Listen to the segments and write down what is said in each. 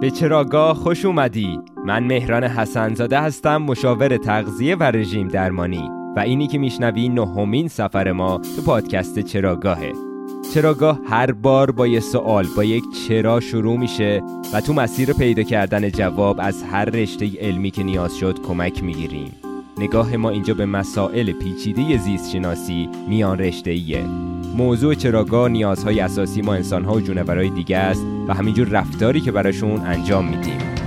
به چراگاه خوش اومدی. من مهران حسنزاده هستم مشاور تغذیه و رژیم درمانی. و اینی که میشنوی نهمین سفر ما تو پادکست چراگاهه. چراگاه هر بار با یه سوال با یک چرا شروع میشه و تو مسیر پیدا کردن جواب از هر رشته علمی که نیاز شد کمک می‌گیریم. نگاه ما اینجا به مسائل پیچیده زیست شناسی میان رشته ایه موضوع چراگاه نیازهای اساسی ما انسانها و جونورهای دیگه است و همینجور رفتاری که براشون انجام میدیم.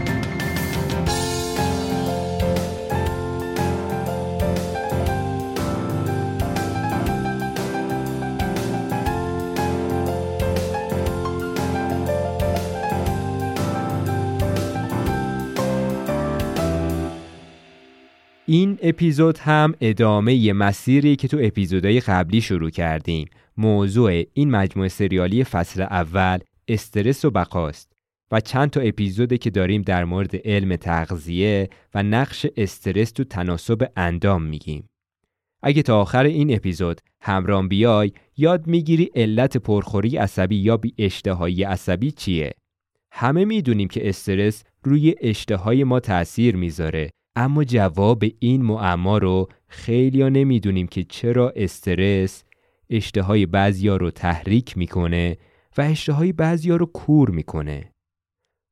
اپیزود هم ادامه مسیری که تو اپیزودهای قبلی شروع کردیم موضوع این مجموعه سریالی فصل اول استرس و بقاست و چند تا اپیزوده که داریم در مورد علم تغذیه و نقش استرس تو تناسب اندام میگیم. اگه تا آخر این اپیزود همرام بیای یاد می‌گیری علت پرخوری عصبی یا بی اشتهایی عصبی چیه. همه می‌دونیم که استرس روی اشتهای ما تأثیر می‌ذاره اما جواب این معما رو خیلیا نمی‌دونیم که چرا استرس اشتهای بعضیا رو تحریک می‌کنه و اشتهای بعضیا رو کور می‌کنه.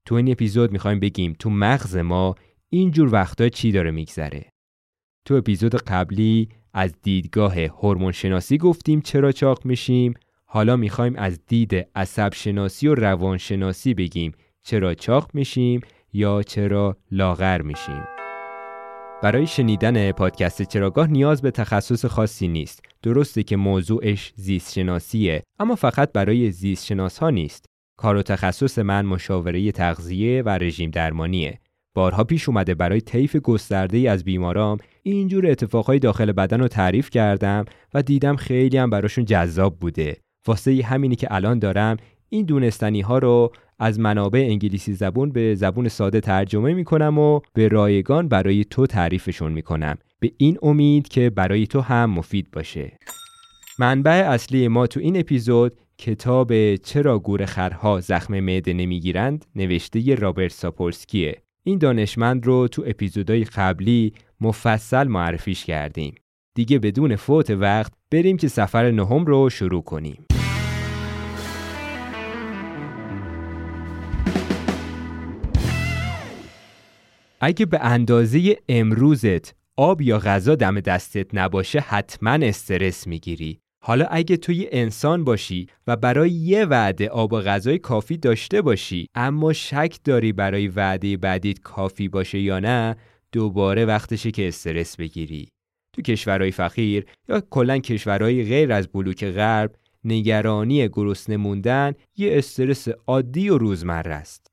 تو این اپیزود می‌خوایم بگیم تو مغز ما اینجور وقتا چی داره میگذره. تو اپیزود قبلی از دیدگاه هورمون شناسی گفتیم چرا چاق میشیم حالا می‌خوایم از دید عصب شناسی و روان شناسی بگیم چرا چاق میشیم یا چرا لاغر میشیم. برای شنیدن پادکست چراگاه نیاز به تخصص خاصی نیست. درسته که موضوعش زیست شناسیه اما فقط برای زیست ها نیست. کار و تخصص من مشاوره تغذیه و رژیم درمانیه. بارها پیش اومده برای طیف گسترده از بیمارام اینجور اتفاقهای داخل بدن رو تعریف کردم و دیدم خیلی هم براشون جذاب بوده. واسه همینی که الان دارم این دونستنی ها رو از منابع انگلیسی زبون به زبون ساده ترجمه می کنم و به رایگان برای تو تعریفشون می کنم به این امید که برای تو هم مفید باشه. منبع اصلی ما تو این اپیزود کتاب چرا خرها زخم معده نمی‌گیرند نوشته رابرت ساپولسکیه این دانشمند رو تو اپیزودهای قبلی مفصل معرفیش کردیم. دیگه بدون فوت وقت بریم که سفر نهم رو شروع کنیم. اگه به اندازه امروزت آب یا غذا دم دستت نباشه حتما استرس می‌گیری. حالا اگه توی انسان باشی و برای یه وعده آب و غذای کافی داشته باشی اما شک داری برای وعده بعدیت کافی باشه یا نه دوباره وقتشه که استرس بگیری. تو کشورهای فقیر یا کلا کشورهای غیر از بلوک غرب نگرانی گرسنه موندن یه استرس عادی و روزمره است.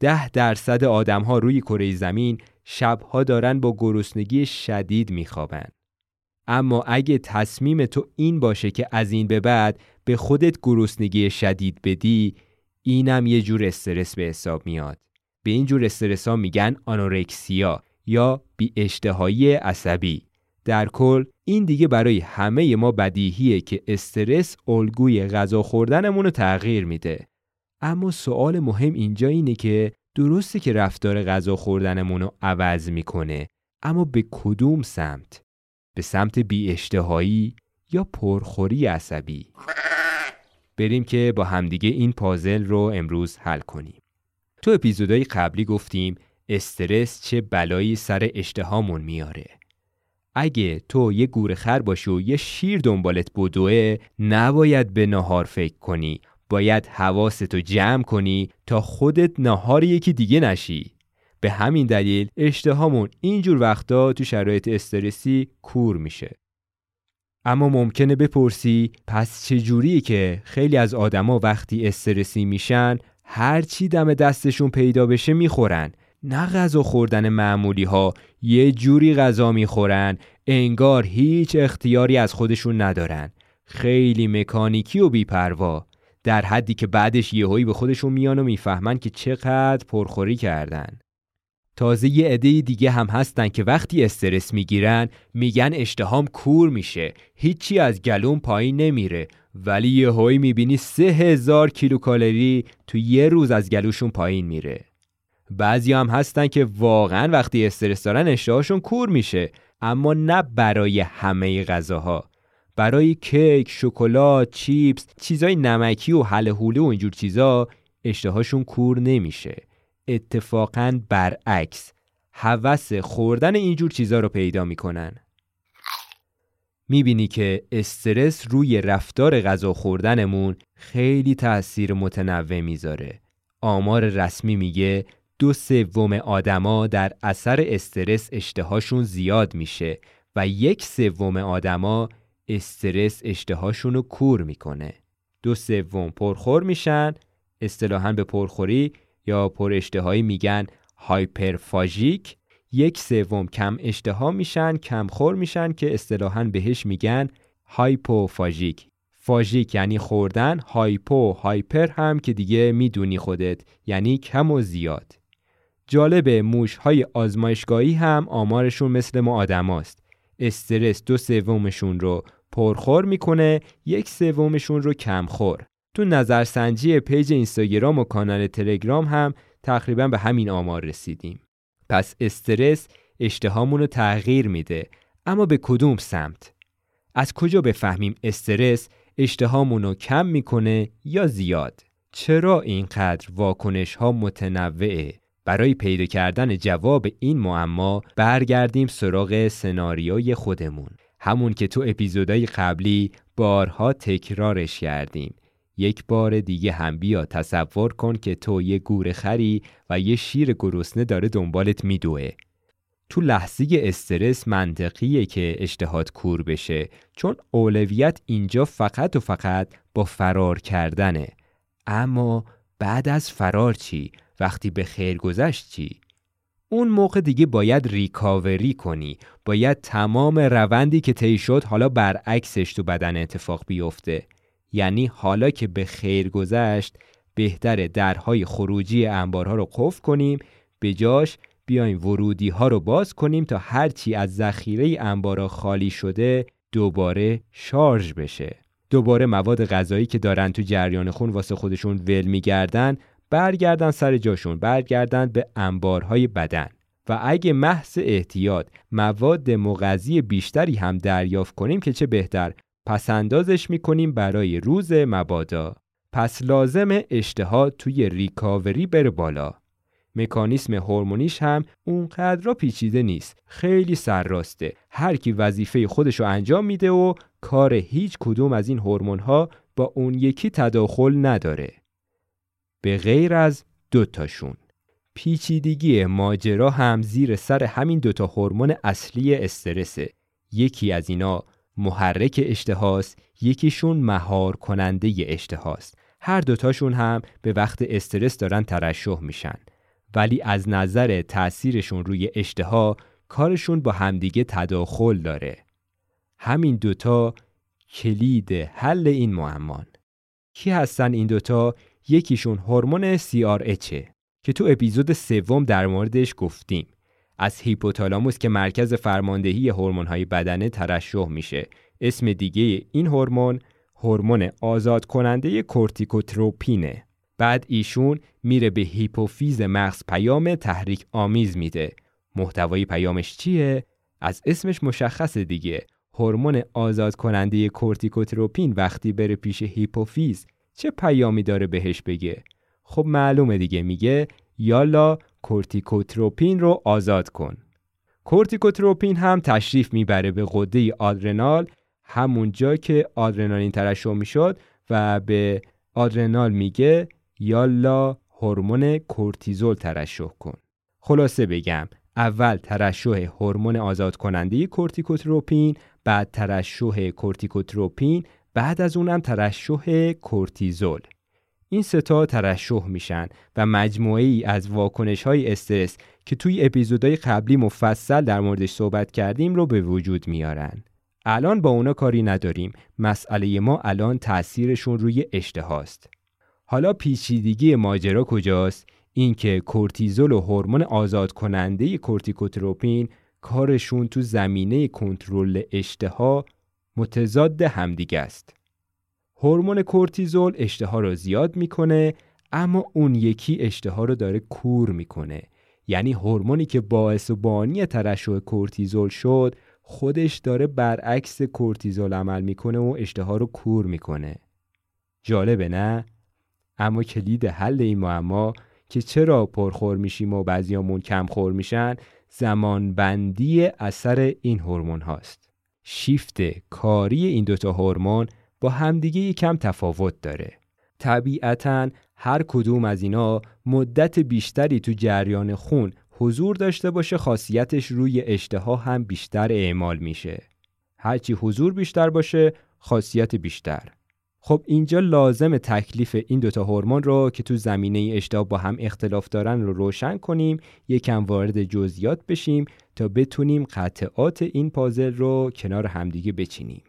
ده درصد آدم ها روی کره زمین شبها دارن با گرسنگی شدید میخوابن. اما اگه تصمیم تو این باشه که از این به بعد به خودت گرسنگی شدید بدی اینم یه جور استرس به حساب میاد. به این جور استرس ها میگن آنورکسیا یا بی اشتهایی عصبی. در کل این دیگه برای همه ما بدیهیه که استرس الگوی غذا خوردنمون رو تغییر میده اما سوال مهم اینجا اینه که درسته که رفتار غذا خوردنمون رو عوض می‌کنه اما به کدوم سمت؟ به سمت بی اشتهایی یا پرخوری عصبی؟ بریم که با همدیگه این پازل رو امروز حل کنیم. تو اپیزودهای قبلی گفتیم استرس چه بلایی سر اشتهامون میاره. اگه تو یه گور خر باشی و یه شیر دنبالت بدوه نباید به نهار فکر کنی باید حواستو جمع کنی تا خودت نهار یکی دیگه نشی. به همین دلیل اشتهامون اینجور وقتا تو شرایط استرسی کور میشه. اما ممکنه بپرسی پس چجوریه که خیلی از آدما وقتی استرسی میشن هر چی دم دستشون پیدا بشه می‌خورن. نه غذا خوردن معمولی ها یه جوری غذا می‌خورن انگار هیچ اختیاری از خودشون ندارن. خیلی مکانیکی و بیپروا. در حدی که بعدش یهویی به خودشون میان و می‌فهمن که چقدر پرخوری کردن. تازه یه عده دیگه هم هستن که وقتی استرس می‌گیرن میگن اشتهام کور میشه هیچی از گلوم پایین نمیره. ولی یه هایی می‌بینی سه هزار کیلوکالری تو یه روز از گلوشون پایین میره. بعضی هم هستن که واقعا وقتی استرس دارن اشتهاشون کور میشه. اما نه برای همه غذاها. برای کیک، شکلات، چیپس، چیزای نمکی و حل حوله و اینجور چیزا اشتهاشون کور نمیشه. اتفاقا برعکس هوس خوردن اینجور چیزا رو پیدا می‌کنن. می‌بینی که استرس روی رفتار غذا خوردنمون خیلی تاثیر متنوع می‌ذاره. آمار رسمی میگه دو سوم آدما در اثر استرس اشتهاشون زیاد میشه و یک سوم آدما استرس اشتهاشون رو کور می‌کنه. دو سوم پرخور میشن. اصطلاحا به پرخوری یا پر اشتهایی میگن هایپرفاژیک. یک سوم کم اشتها میشن کمخور میشن که اصطلاحا بهش میگن هایپوفاژیک. فاژیک یعنی خوردن هایپو هایپر هم که دیگه می‌دونی خودت یعنی کم و زیاد. جالب موش های آزمایشگاهی هم آمارشون مثل ما آدماست. استرس دو سومشون رو پرخور می‌کنه یک سومشون رو کمخور. تو نظرسنجی پیج اینستاگرام و کانال تلگرام هم تقریبا به همین آمار رسیدیم. پس استرس اشتهامون رو تغییر میده اما به کدوم سمت؟ از کجا بفهمیم استرس اشتهامون رو کم می‌کنه یا زیاد؟ چرا اینقدر واکنش ها متنوعه؟ برای پیدا کردن جواب این معما برگردیم سراغ سناریوی خودمون. همون که تو اپیزودهای قبلی بارها تکرارش کردیم یک بار دیگه هم بیا تصور کن که تو یه گور خری و یه شیر گرسنه داره دنبالت میدوه تو لحظه استرس منطقیه که اشتهات کور بشه چون اولویت اینجا فقط و فقط با فرار کردنه اما بعد از فرار چی؟ وقتی به خیر گذشت چی؟ اون موقع دیگه باید ریکاوری کنی. باید تمام روندی که طی شد حالا برعکسش تو بدن اتفاق بیفته. یعنی حالا که به خیر گذشت بهتره درهای خروجی انبارها رو قفل کنیم به جاش بیایم ورودی ها رو باز کنیم تا هرچی از ذخیره انبارا خالی شده دوباره شارژ بشه. دوباره مواد غذایی که دارن تو جریان خون واسه خودشون ول میگردن برگردن سر جاشون برگردن به انبارهای بدن. و اگه محض احتیاط مواد مغذی بیشتری هم دریافت کنیم که چه بهتر پس اندازش می‌کنیم برای روز مبادا. پس لازم اشتها توی ریکاوری بره بالا. مکانیسم هورمونیش هم اونقدر پیچیده نیست. خیلی سرراسته. هر کی وظیفه خودشو انجام میده و کار هیچ کدوم از این هورمون ها با اون یکی تداخل نداره. به غیر از دوتاشون پیچیدگی ماجرا هم زیر سر همین دوتا هورمون اصلی استرسه. یکی از اینا محرک اشتهاست یکیشون مهار کننده اشتهاست. هر دوتاشون هم به وقت استرس دارن ترشح میشن. ولی از نظر تأثیرشون روی اشتها کارشون با همدیگه تداخل داره. همین دوتا کلید حل این معمان. کی هستن این دوتا یکیشون هورمون CRH که تو اپیزود سوم در موردش گفتیم. از هیپوتالاموس که مرکز فرماندهی هورمون‌های بدنه ترشح میشه. اسم دیگه این هورمون هورمون آزاد کننده کورتیکوتروپینه بعد ایشون میره به هیپوفیز مغز پیام تحریک آمیز میده. محتوای پیامش چیه؟ از اسمش مشخص دیگه. هورمون آزاد کننده کورتیکوتروپین وقتی بره پیش هیپوفیز چه پیامی داره بهش بگه؟ خب معلومه دیگه میگه یالا کورتیکوتروپین رو آزاد کن. کورتیکوتروپین هم تشریف می‌بره به غده آدرنال همون جا که آدرنالین ترشح می‌شد و به آدرنال میگه یالا هورمون کورتیزول ترشح کن. خلاصه بگم اول ترشح هورمون آزاد کننده کورتیکوتروپین بعد ترشح کورتیکوتروپین بعد از اونم ترشح کورتیزول این سه تا ترشح میشن و مجموعه ای از واکنش های استرس که توی اپیزودهای قبلی مفصل در موردش صحبت کردیم رو به وجود میارن. الان با اونا کاری نداریم. مسئله ما الان تاثیرشون روی اشتهاست. حالا پیچیدگی ماجرا کجاست؟ اینکه کورتیزول و هورمون آزاد کننده کورتیکوتروپین کارشون تو زمینه کنترل اشتها متضاد همدیگه است. هورمون کورتیزول اشتها را زیاد می‌کنه اما اون یکی اشتها رو داره کور می‌کنه. یعنی هورمونی که باعث و بانی ترشح کورتیزول شد خودش داره برعکس کورتیزول عمل می‌کنه و اشتها رو کور می‌کنه. جالبه نه؟ اما کلید حل این معما که چرا پرخور میشیم و بعضیامون کم خور میشن زمان بندی اثر این هورمون هاست. شیفت کاری این دوتا هورمون با همدیگه یکم تفاوت داره. طبیعتا هر کدوم از اینا مدت بیشتری تو جریان خون حضور داشته باشه خاصیتش روی اشتها هم بیشتر اعمال میشه. هرچی حضور بیشتر باشه خاصیت بیشتر. خب اینجا لازم تکلیف این دوتا هورمون رو که تو زمینه اشتها با هم اختلاف دارن رو روشن کنیم یکم وارد جزئیات بشیم تا بتونیم قطعات این پازل رو کنار همدیگه بچینیم.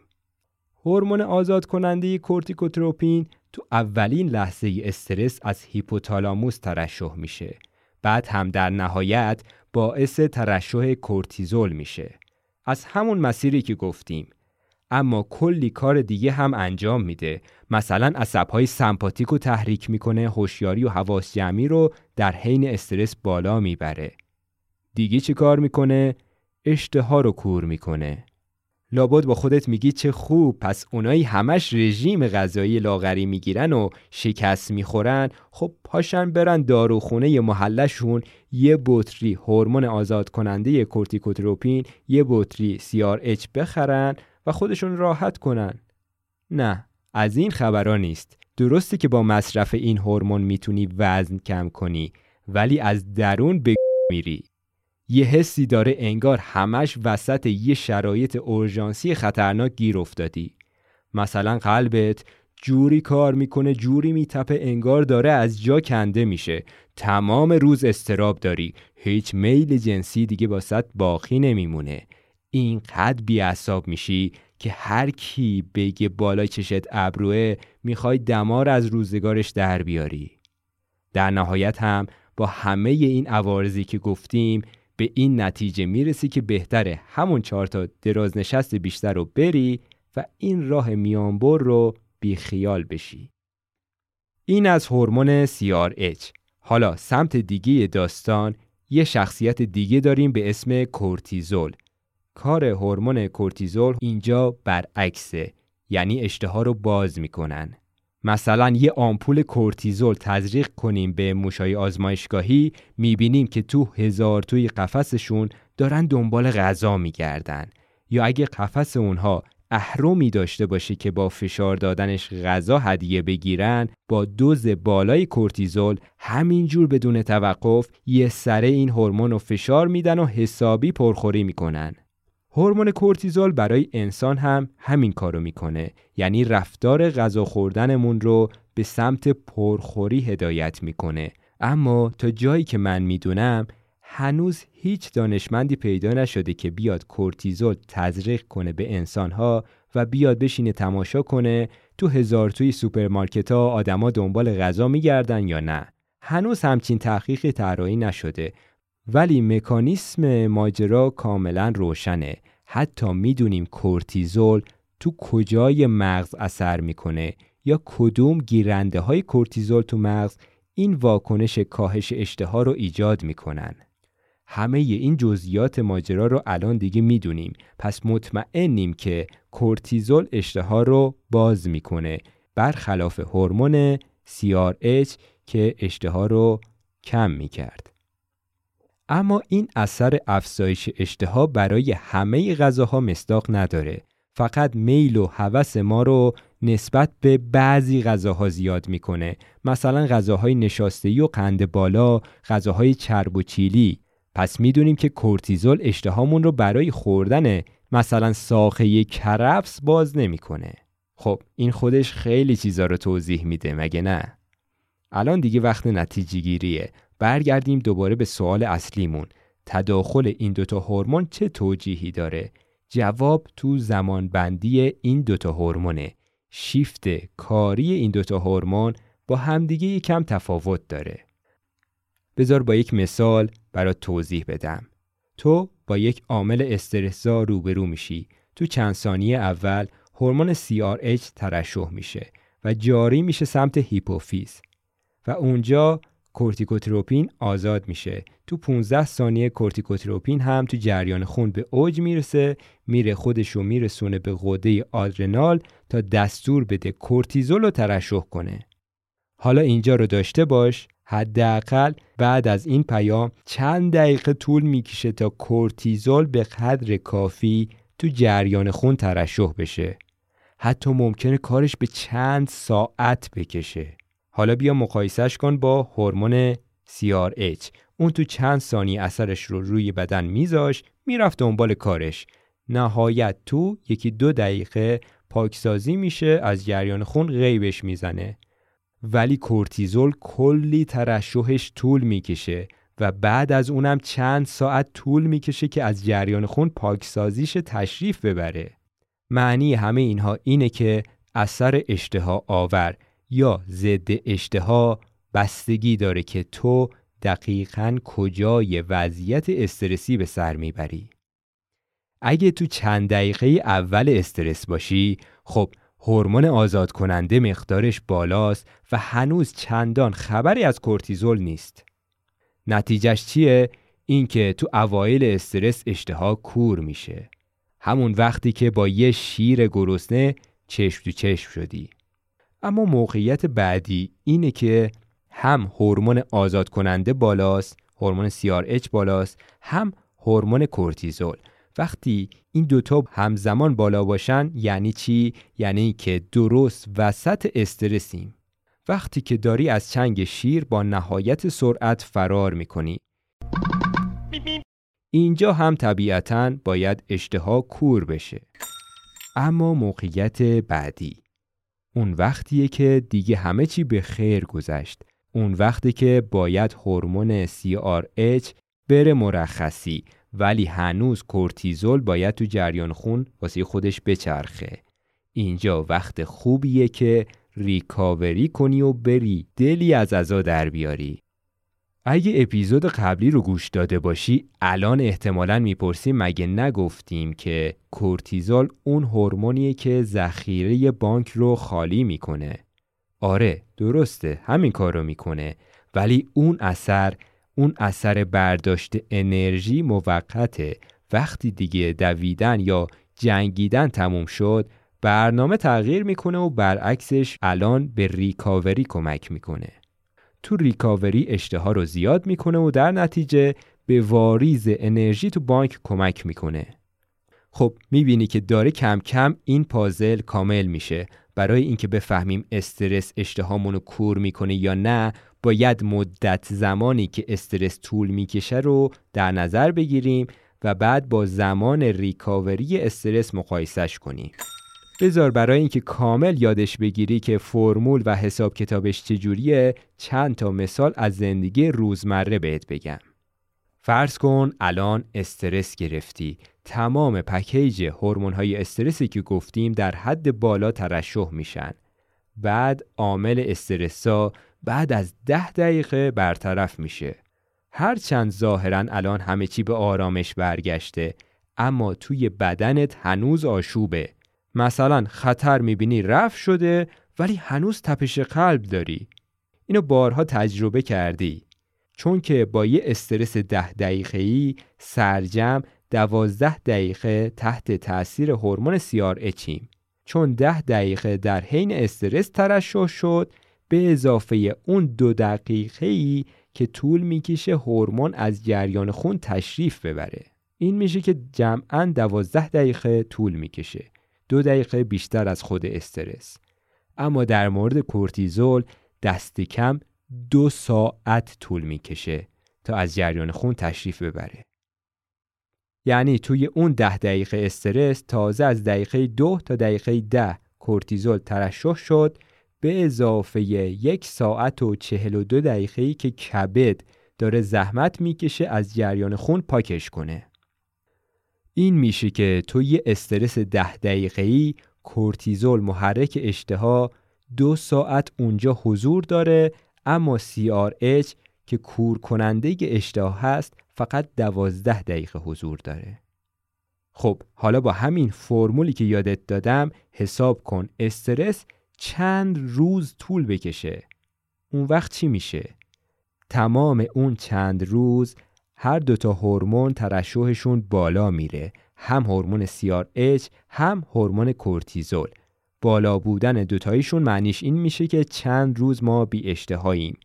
هورمون آزاد کننده کورتیکوتروپین تو اولین لحظه استرس از هیپوتالاموس ترشح میشه. بعد هم در نهایت باعث ترشح کورتیزول میشه. از همون مسیری که گفتیم اما کلی کار دیگه هم انجام میده. مثلا عصبهای سمپاتیک رو تحریک می‌کنه هوشیاری و حواس جمعی رو در حین استرس بالا می‌بره. دیگه چی کار می‌کنه؟ اشتها رو کور می‌کنه. لابد با خودت میگی چه خوب پس اونایی همش رژیم غذایی لاغری می‌گیرن و شکست می‌خورن. خب پاشن برن داروخونه محلشون یه بطری هورمون آزاد کننده کورتیکوتروپین یه بطری CRH بخرن. و خودشون راحت کنن. نه از این خبرها نیست. درسته که با مصرف این هورمون می‌تونی وزن کم کنی ولی از درون به میری. یه حسی داره انگار همش وسط یه شرایط اورژانسی خطرناک گیر افتادی. مثلا قلبت جوری کار می‌کنه جوری میتپه انگار داره از جا کنده میشه. تمام روز استراب داری. هیچ میل جنسی دیگه باست باقی نمیمونه. اینقدر بیعصاب میشی که هر کی بگه بالای چشت ابروه می‌خوای دمار از روزگارش در بیاری در نهایت هم با همه این عوارضی که گفتیم به این نتیجه می‌رسی که بهتره همون چهار تا دراز نشست بیشتر رو بری و این راه میانبر رو بیخیال بشی. این از هورمون CRH. حالا سمت دیگه داستان یه شخصیت دیگه داریم به اسم کورتیزول. کار هورمون کورتیزول اینجا برعکسه یعنی اشتها رو باز می‌کنن. مثلا یه آمپول کورتیزول تزریق کنیم به موشای آزمایشگاهی می‌بینیم که تو هزار توی قفسشون دارن دنبال غذا میگردن یا اگه قفس اونها اهرمی داشته باشه که با فشار دادنش غذا هدیه بگیرن با دوز بالای کورتیزول همینجور بدون توقف یه سره این هورمون رو فشار میدن و حسابی پرخوری می‌کنن هورمون کورتیزول برای انسان هم همین کارو می‌کنه. یعنی رفتار غذا خوردنمون رو به سمت پرخوری هدایت می‌کنه. اما تا جایی که من می‌دونم هنوز هیچ دانشمندی پیدا نشده که بیاد کورتیزول تزریق کنه به انسانها و بیاد بشینه تماشا کنه تو هزار توی سوپرمارکت ها آدما دنبال غذا میگردن یا نه. هنوز همچین تحقیقی طراحی نشده. ولی مکانیسم ماجرا کاملا روشنه. حتی می‌دونیم کورتیزول تو کجای مغز اثر می‌کنه یا کدوم گیرنده های کورتیزول تو مغز این واکنش کاهش اشتها رو ایجاد می‌کنن. همه این جزئیات ماجرا رو الان دیگه می‌دونیم. پس مطمئنیم که کورتیزول اشتها رو باز می‌کنه. برخلاف هورمون CRH که اشتها رو کم می‌کرد. اما این اثر افزایش اشتها برای همه غذاها مصداق نداره. فقط میل و هوس ما رو نسبت به بعضی غذاها زیاد می‌کنه. مثلا غذاهای نشاستهی و قند بالا غذاهای چرب و چیلی. پس می‌دونیم که کورتیزول اشتهامون رو برای خوردن مثلا ساخه کرفس باز نمی‌کنه. خب این خودش خیلی چیزا رو توضیح میده مگه نه؟ الان دیگه وقت نتیجه گیریه برگردیم دوباره به سوال اصلیمون. تداخل این دوتا هورمون چه توجیهی داره؟ جواب تو زمان بندی این دوتا هورمونه. شیفت کاری این دوتا هورمون با همدیگه یکم تفاوت داره. بذار با یک مثال برات توضیح بدم. تو با یک عامل استرسزا روبرو میشی. تو چند ثانیه اول هورمون CRH ترشح میشه و جاری میشه سمت هیپوفیز. و اونجا کورتیکوتروپین آزاد میشه. تو 15 ثانیه کورتیکوتروپین هم تو جریان خون به اوج می‌رسه میره خودش رو میرسونه به غده آدرنال تا دستور بده کورتیزول رو ترشح کنه. حالا اینجا رو داشته باش حداقل بعد از این پیام چند دقیقه طول می‌کشه تا کورتیزول به قدر کافی تو جریان خون ترشح بشه. حتی ممکنه کارش به چند ساعت بکشه. حالا بیا مقایسش کن با هورمون CRH اون تو چند ثانیه اثرش رو روی بدن میذاش می‌رفت دنبال کارش. نهایت تو یکی دو دقیقه پاکسازی میشه از جریان خون غیبش می‌زنه. ولی کورتیزول کلی ترشحش طول می‌کشه و بعد از اونم چند ساعت طول می‌کشه که از جریان خون پاکسازیش تشریف ببره. معنی همه اینها اینه که اثر اشتها آور. یا ضد اشتها بستگی داره که تو دقیقا کجای وضعیت استرسی به سر می‌بری. اگه تو چند دقیقه اول استرس باشی خب هورمون آزاد کننده مقدارش بالاست و هنوز چندان خبری از کورتیزول نیست. نتیجهش چیه؟ اینکه تو اوایل استرس اشتها کور میشه. همون وقتی که با یه شیر گرسنه چشم تو چشم شدی. اما موقعیت بعدی اینه که هم هورمون آزاد کننده بالاست هورمون CRH بالاست هم هورمون کورتیزول. وقتی این دوتا همزمان بالا باشن یعنی چی؟ یعنی که درست وسط استرسیم. وقتی که داری از چنگ شیر با نهایت سرعت فرار می‌کنی. اینجا هم طبیعتا باید اشتها کور بشه. اما موقعیت بعدی. اون وقتیه که دیگه همه چی به خیر گذشت. اون وقتی که باید هورمون CRH بره مرخصی ولی هنوز کورتیزول باید تو جریان خون واسه خودش بچرخه. اینجا وقت خوبیه که ریکاوری کنی و بری دلی از ازا در بیاری. اگه اپیزود قبلی رو گوش داده باشی الان احتمالا می‌پرسی مگه نگفتیم که کورتیزول اون هورمونیه که ذخیره بانک رو خالی می‌کنه؟ آره درسته همین کار رو می‌کنه ولی اون اثر اون اثر برداشت انرژی موقته. وقتی دیگه دویدن یا جنگیدن تموم شد برنامه تغییر می‌کنه و برعکسش الان به ریکاوری کمک می‌کنه. تو ریکاوری اشتها رو زیاد می‌کنه و در نتیجه به واریز انرژی تو بانک کمک می‌کنه. خب می‌بینی که داره کم کم این پازل کامل میشه. برای اینکه بفهمیم استرس اشتهامونو کور می‌کنه یا نه باید مدت زمانی که استرس طول می‌کشه رو در نظر بگیریم و بعد با زمان ریکاوری استرس مقایسش کنیم. بذار برای اینکه کامل یادش بگیری که فرمول و حساب کتابش چجوریه چند تا مثال از زندگی روزمره بهت بگم. فرض کن الان استرس گرفتی. تمام پکیج هورمون های استرسی که گفتیم در حد بالا ترشح میشن. بعد عامل استرسا بعد از ده دقیقه برطرف میشه. هرچند ظاهرا الان همه چی به آرامش برگشته اما توی بدنت هنوز آشوبه. مثلا خطر می‌بینی رفت شده ولی هنوز تپش قلب داری. اینو بارها تجربه کردی. چون که با یه استرس ده دقیقه‌ای سرجم دوازده دقیقه تحت تاثیر هورمون سیار اچیم چون ده دقیقه در حین استرس ترشح شد به اضافه اون دو دقیقه ای که طول می‌کشه هورمون از جریان خون تشریف ببره. این میشه که جمعا دوازده دقیقه طول می‌کشه. دو دقیقه بیشتر از خود استرس اما در مورد کورتیزول دست کم دو ساعت طول می‌کشه تا از جریان خون تشریف ببره یعنی توی اون ده دقیقه استرس تازه از دقیقه دو تا دقیقه ده کورتیزول ترشح شد به اضافه یک ساعت و چهل و دو دقیقه که کبد داره زحمت می‌کشه از جریان خون پاکش کنه. این میشه که توی استرس ده دقیقه ای کورتیزول محرک اشتها دو ساعت اونجا حضور داره اما CRH که کور کننده اشتها هست فقط دوازده دقیقه حضور داره. خب حالا با همین فرمولی که یادت دادم حساب کن استرس چند روز طول بکشه اون وقت چی میشه؟ تمام اون چند روز هر دوتا هورمون ترشحشون بالا میره. هم هورمون CRH هم هورمون کورتیزول. بالا بودن دوتایشون معنیش این میشه که چند روز ما بی اشتهاییم.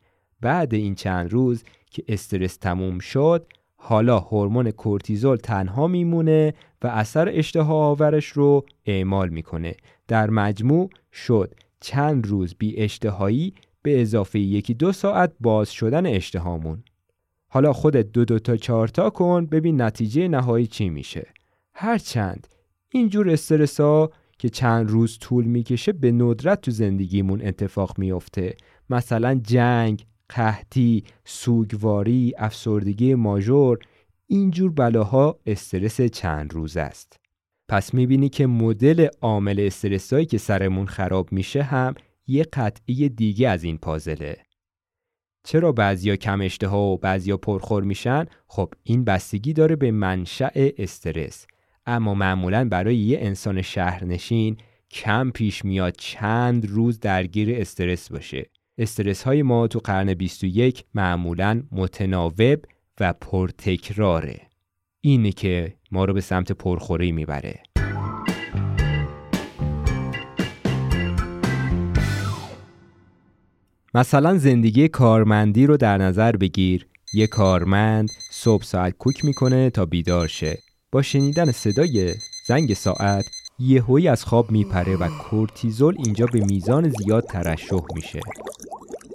بعد این چند روز که استرس تموم شد حالا هورمون کورتیزول تنها میمونه و اثر اشتها آورش رو اعمال می‌کنه. در مجموع شد چند روز بی اشتهایی به اضافه یکی دو ساعت باز شدن اشتهامون. حالا خودت دو دو تا چهار تا کن ببین نتیجه نهایی چی میشه هرچند اینجور استرس ها که چند روز طول می‌کشه به ندرت تو زندگیمون اتفاق میفته مثلا جنگ، قحطی، سوگواری، افسردگی ماژور اینجور بلاها استرس چند روز است. پس می‌بینی که مدل عامل استرسایی که سرمون خراب میشه هم یه قطعی دیگه از این پازله. چرا بعضیا کم اشتها و بعضیا پرخور میشن؟ خب این بستگی داره به منشأ استرس. اما معمولا برای یه انسان شهرنشین کم پیش میاد چند روز درگیر استرس باشه. استرس های ما تو قرن 21 معمولا متناوب و پرتکراره. اینه که ما رو به سمت پرخوری می‌بره. مثلا زندگی کارمندی رو در نظر بگیر. یه کارمند صبح ساعت کوک می‌کنه تا بیدار شه. با شنیدن صدای زنگ ساعت یهویی از خواب میپره و کورتیزول اینجا به میزان زیاد ترشح میشه.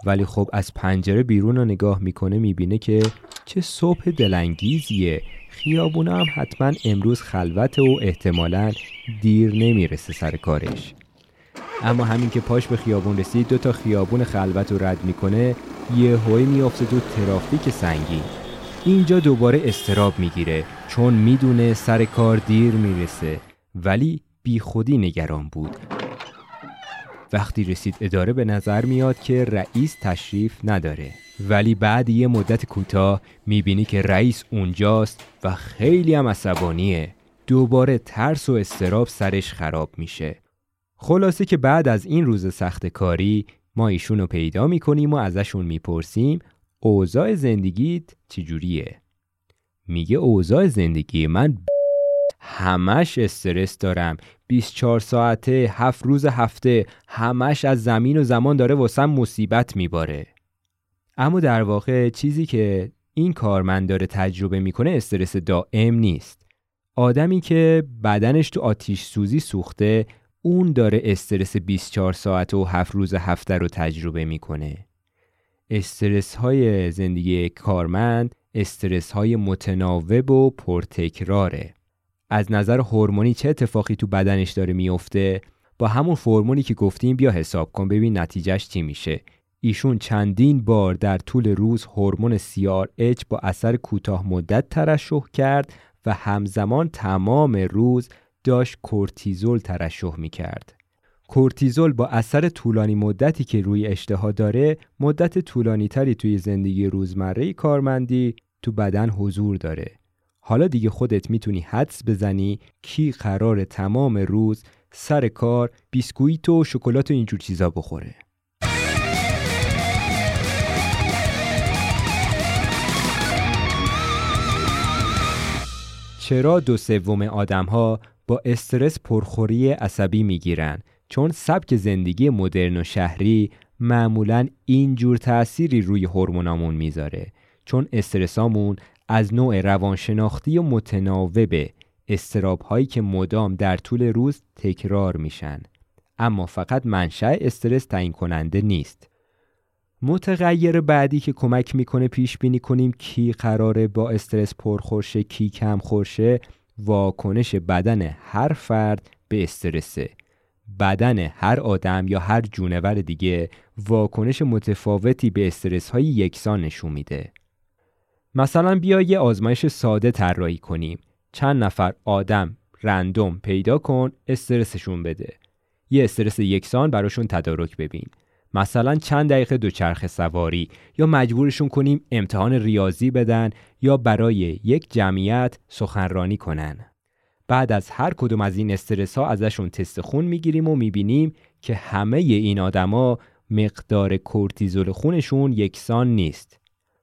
ولی خب از پنجره بیرون رو نگاه می‌کنه می‌بینه که چه صبح دلانگیزیه. خیابونه هم حتما امروز خلوت و احتمالا دیر نمی‌رسه سر کارش. اما همین که پاش به خیابون رسید دو تا خیابون خلوت رو رد می‌کنه یه هوی میافته تو ترافیک سنگین. اینجا دوباره استراب می‌گیره چون می‌دونه سر کار دیر می‌رسه. ولی بی خودی نگران بود. وقتی رسید اداره به نظر میاد که رئیس تشریف نداره. ولی بعد یه مدت کوتاه می‌بینی که رئیس اونجاست و خیلی هم عصبانیه. دوباره ترس و استراب سرش خراب میشه. خلاصه که بعد از این روز سخت کاری ما ایشون رو پیدا می‌کنیم و ازشون می‌پرسیم اوضاع زندگیت چجوریه؟ میگه اوضاع زندگی من همش استرس دارم. 24 ساعته هفت روز هفته همش از زمین و زمان داره واسم مصیبت میباره. اما در واقع چیزی که این کارمند داره تجربه می‌کنه استرس دائم نیست. آدمی که بدنش تو آتیش سوزی سوخته اون داره استرس 24 ساعت و هفت روز هفته رو تجربه می‌کنه. استرس های زندگی کارمند استرس های متناوب و پرتکراره. از نظر هورمونی چه اتفاقی تو بدنش داره میفته با همون فرمونی که گفتیم بیا حساب کن ببین نتیجهش چی میشه. ایشون چندین بار در طول روز هورمون CRH با اثر کوتاه مدت ترشح کرد و همزمان تمام روز داشت کورتیزول ترشح می کرد. کورتیزول با اثر طولانی مدتی که روی اشتها داره مدت طولانی تری توی زندگی روزمره کارمندی تو بدن حضور داره. حالا دیگه خودت می‌تونی حدس بزنی کی قرار تمام روز سر کار بیسکویت و شکلات و اینجور چیزا بخوره. چرا دو سوم آدم ها استرس پرخوری عصبی می‌گیرن. چون سبک زندگی مدرن و شهری معمولا اینجور تأثیری روی هورمونامون می‌ذاره. چون استرسامون از نوع روانشناختی و متناوب استراب هایی که مدام در طول روز تکرار میشن. اما فقط منشأ استرس تعیین کننده نیست. متغیر بعدی که کمک می‌کنه پیش بینی کنیم کی قراره با استرس پرخورشه کی کم خورشه واکنش بدن هر فرد به استرسه. بدن هر آدم یا هر جونور دیگه واکنش متفاوتی به استرس های یکسان نشون میده. مثلا بیا یه آزمایش ساده طراحی کنیم. چند نفر آدم رندوم پیدا کن استرسشون بده. یه استرس یکسان براشون تدارک ببین. مثلا چند دقیقه دوچرخه سواری یا مجبورشون کنیم امتحان ریاضی بدن یا برای یک جمعیت سخنرانی کنن بعد از هر کدوم از این استرس ها ازشون تست خون می‌گیریم و می‌بینیم که همه این آدما مقدار کورتیزول خونشون یکسان نیست.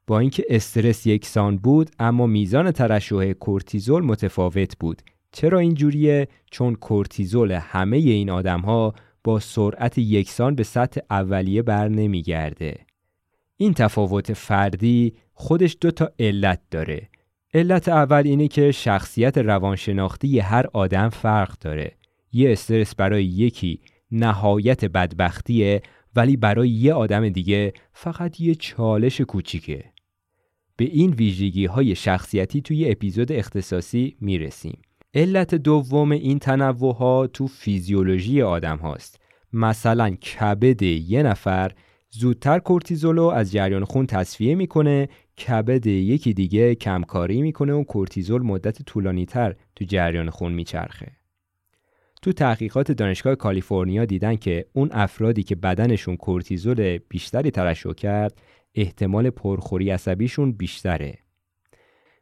با اینکه استرس یکسان بود اما میزان ترشح کورتیزول متفاوت بود. چرا اینجوریه؟ چون کورتیزول همه این آدم ها با سرعت یکسان به سطح اولیه بر نمیگرده. این تفاوت فردی خودش دو تا علت داره. علت اول اینه که شخصیت روانشناختی هر آدم فرق داره. یه استرس برای یکی نهایت بدبختیه ولی برای یه آدم دیگه فقط یه چالش کوچیکه. به این ویژگی های شخصیتی توی اپیزود اختصاصی می‌رسیم. علت دوم این تنوع ها تو فیزیولوژی آدم هاست. مثلا کبد یه نفر زودتر کورتیزولو از جریان خون تصفیه می‌کنه کبد یکی دیگه کمکاری می‌کنه و کورتیزول مدت طولانی تر تو جریان خون میچرخه. تو تحقیقات دانشگاه کالیفرنیا دیدن که اون افرادی که بدنشون کورتیزول بیشتری ترشح کرد احتمال پرخوری عصبیشون بیشتره.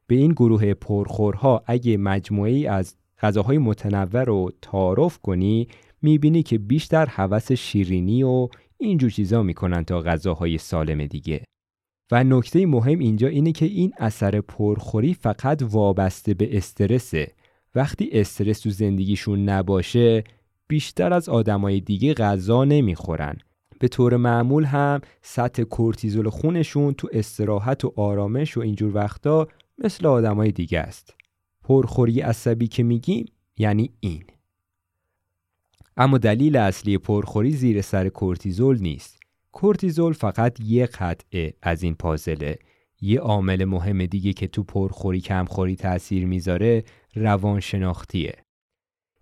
به این گروه پرخورها اگه مجموعی از غذاهای متنوع رو تعارف کنی می‌بینی که بیشتر حوس شیرینی و اینجور چیزا می‌کنن تا غذاهای سالم دیگه. و نکته مهم اینجا اینه که این اثر پرخوری فقط وابسته به استرسه. وقتی استرس تو زندگیشون نباشه بیشتر از آدمای دیگه غذا نمی‌خورن. به طور معمول هم سطح کورتیزول خونشون تو استراحت و آرامش و اینجور وقتا مثل آدمای دیگه است. پرخوری عصبی که میگیم یعنی این. اما دلیل اصلی پرخوری زیر سر کورتیزول نیست. کورتیزول فقط یه قطعه از این پازله. یه عامل مهم دیگه که تو پرخوری کمخوری تاثیر می‌ذاره روانشناختیه.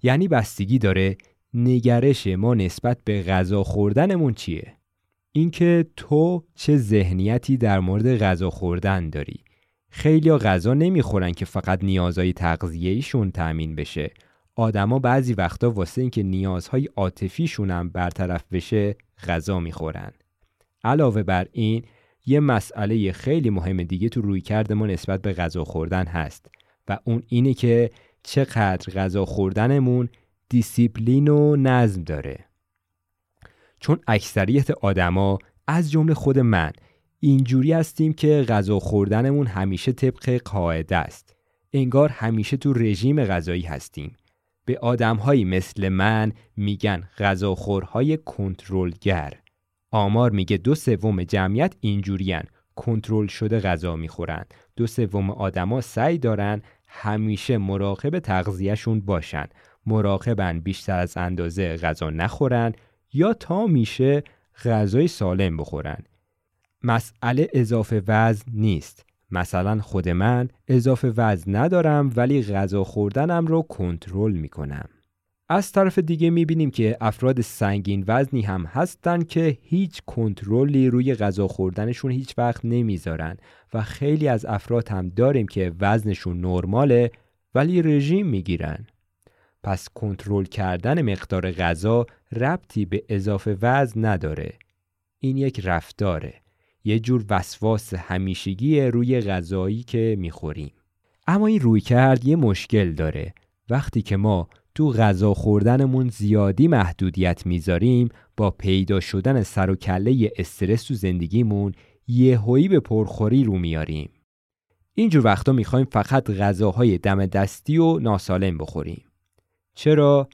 یعنی بستگی داره نگرش ما نسبت به غذا خوردنمون چیه؟ اینکه تو چه ذهنیتی در مورد غذا خوردن داری. خیلی غذا نمی‌خورن که فقط نیازهای تغذیه‌ایشون تأمین بشه آدما بعضی وقتا واسه اینکه نیازهای عاطفیشون هم برطرف بشه غذا می‌خورن. علاوه بر این یه مسئله خیلی مهم دیگه تو روی کرد ما نسبت به غذا خوردن هست و اون اینه که چقدر غذا خوردنمون دیسیپلین و نظم داره. چون اکثریت آدما از جمله خود من اینجوری هستیم که غذا خوردنمون همیشه طبق قاعده است. انگار همیشه تو رژیم غذایی هستیم. به آدمهایی مثل من میگن غذاخورهای کنترلگر. آمار میگه دو سوم جمعیت اینجورین کنترل شده غذا می‌خورن. دو سوم آدما سعی دارن همیشه مراقب تغذیهشون باشن. مراقبن بیشتر از اندازه غذا نخورن یا تا میشه غذای سالم بخورن. مسئله اضافه وزن نیست. مثلا خود من اضافه وزن ندارم ولی غذا خوردنم رو کنترل می‌کنم. از طرف دیگه می‌بینیم که افراد سنگین وزنی هم هستن که هیچ کنترلی روی غذا خوردنشون هیچ وقت نمی‌ذارن و خیلی از افراد هم داریم که وزنشون نرماله ولی رژیم می‌گیرن. پس کنترل کردن مقدار غذا ربطی به اضافه وزن نداره. این یک رفتاره. یه جور وسواس همیشگی روی غذایی که می‌خوریم. اما این روی کرد یه مشکل داره. وقتی که ما تو غذا خوردنمون زیادی محدودیت می‌ذاریم با پیدا شدن سر و کله استرس تو زندگیمون یهویی به پرخوری رو میاریم. اینجور وقتا می‌خوایم فقط غذاهای دم دستی و ناسالم بخوریم. چرا؟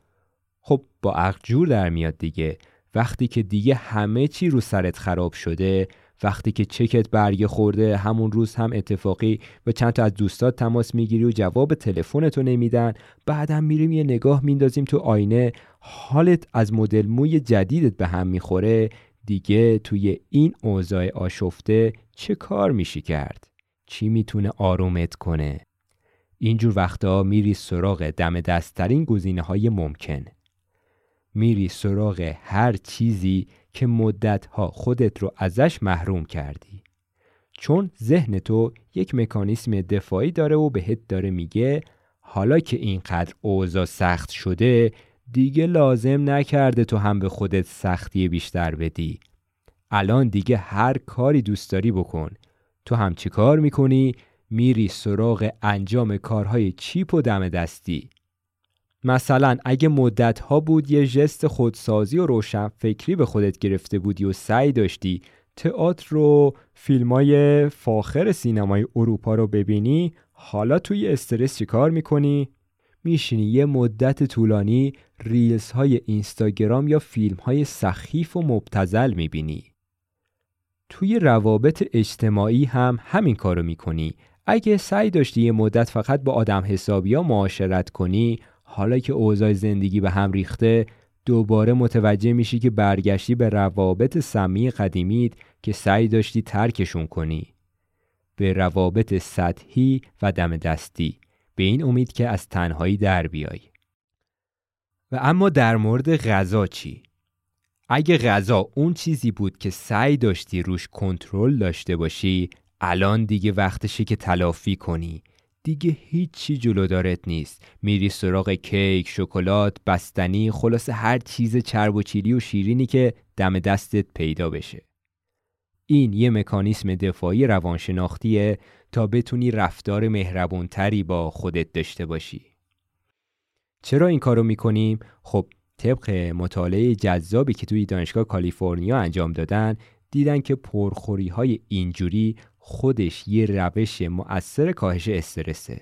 خب با عقل جور در میاد دیگه. وقتی که دیگه همه چی رو سرت خراب شده وقتی که چکت برگه خورده همون روز هم اتفاقی و چند تا از دوستات تماس می‌گیری و جواب تلفنتو نمیدن. بعدم میریم یه نگاه میندازیم تو آینه. حالت از مدل موی جدیدت به هم می‌خوره. دیگه توی این اوضاع آشفته چه کار میشی کرد؟ چی می‌تونه آرومت کنه؟ اینجور وقتا میری سراغ دم دستترین گزینه های ممکن. میری سراغ هر چیزی که مدتها خودت رو ازش محروم کردی. چون ذهن تو یک مکانیسم دفاعی داره و بهت داره میگه حالا که اینقدر اوضاع سخت شده دیگه لازم نکرده تو هم به خودت سختی بیشتر بدی. الان دیگه هر کاری دوست داری بکن. تو هم چی کار می‌کنی؟ میری سراغ انجام کارهای چیپ و دم دستی. مثلا اگه مدت ها بود یه ژست خودسازی و روشن فکری به خودت گرفته بودی و سعی داشتی تئاتر رو فیلم های فاخر سینمای اروپا رو ببینی حالا توی استرس چیکار می‌کنی؟ میشینی یه مدت طولانی ریلز های اینستاگرام یا فیلم های سخیف و مبتزل می‌بینی توی روابط اجتماعی هم همین کارو می‌کنی اگه سعی داشتی یه مدت فقط با آدم حسابی ها معاشرت کنی حالا که اوضاع زندگی به هم ریخته دوباره متوجه میشی که برگشتی به روابط سمی قدیمیت که سعی داشتی ترکشون کنی. به روابط سطحی و دم دستی. به این امید که از تنهایی در بیای. و اما در مورد غذا چی؟ اگه غذا اون چیزی بود که سعی داشتی روش کنترل داشته باشی الان دیگه وقتشه که تلافی کنی. دیگه هیچی جلو دارت نیست. میری سراغ کیک، شکلات، بستنی خلاص هر چیز چرب و چیلی و شیرینی که دم دستت پیدا بشه. این یه مکانیسم دفاعی روانشناختیه تا بتونی رفتار مهربونتری با خودت داشته باشی. چرا این کارو می‌کنیم؟ خب طبق مطالعه جذابی که توی دانشگاه کالیفرنیا انجام دادن دیدن که پرخوری های اینجوری خودش یه روش مؤثر کاهش استرسه.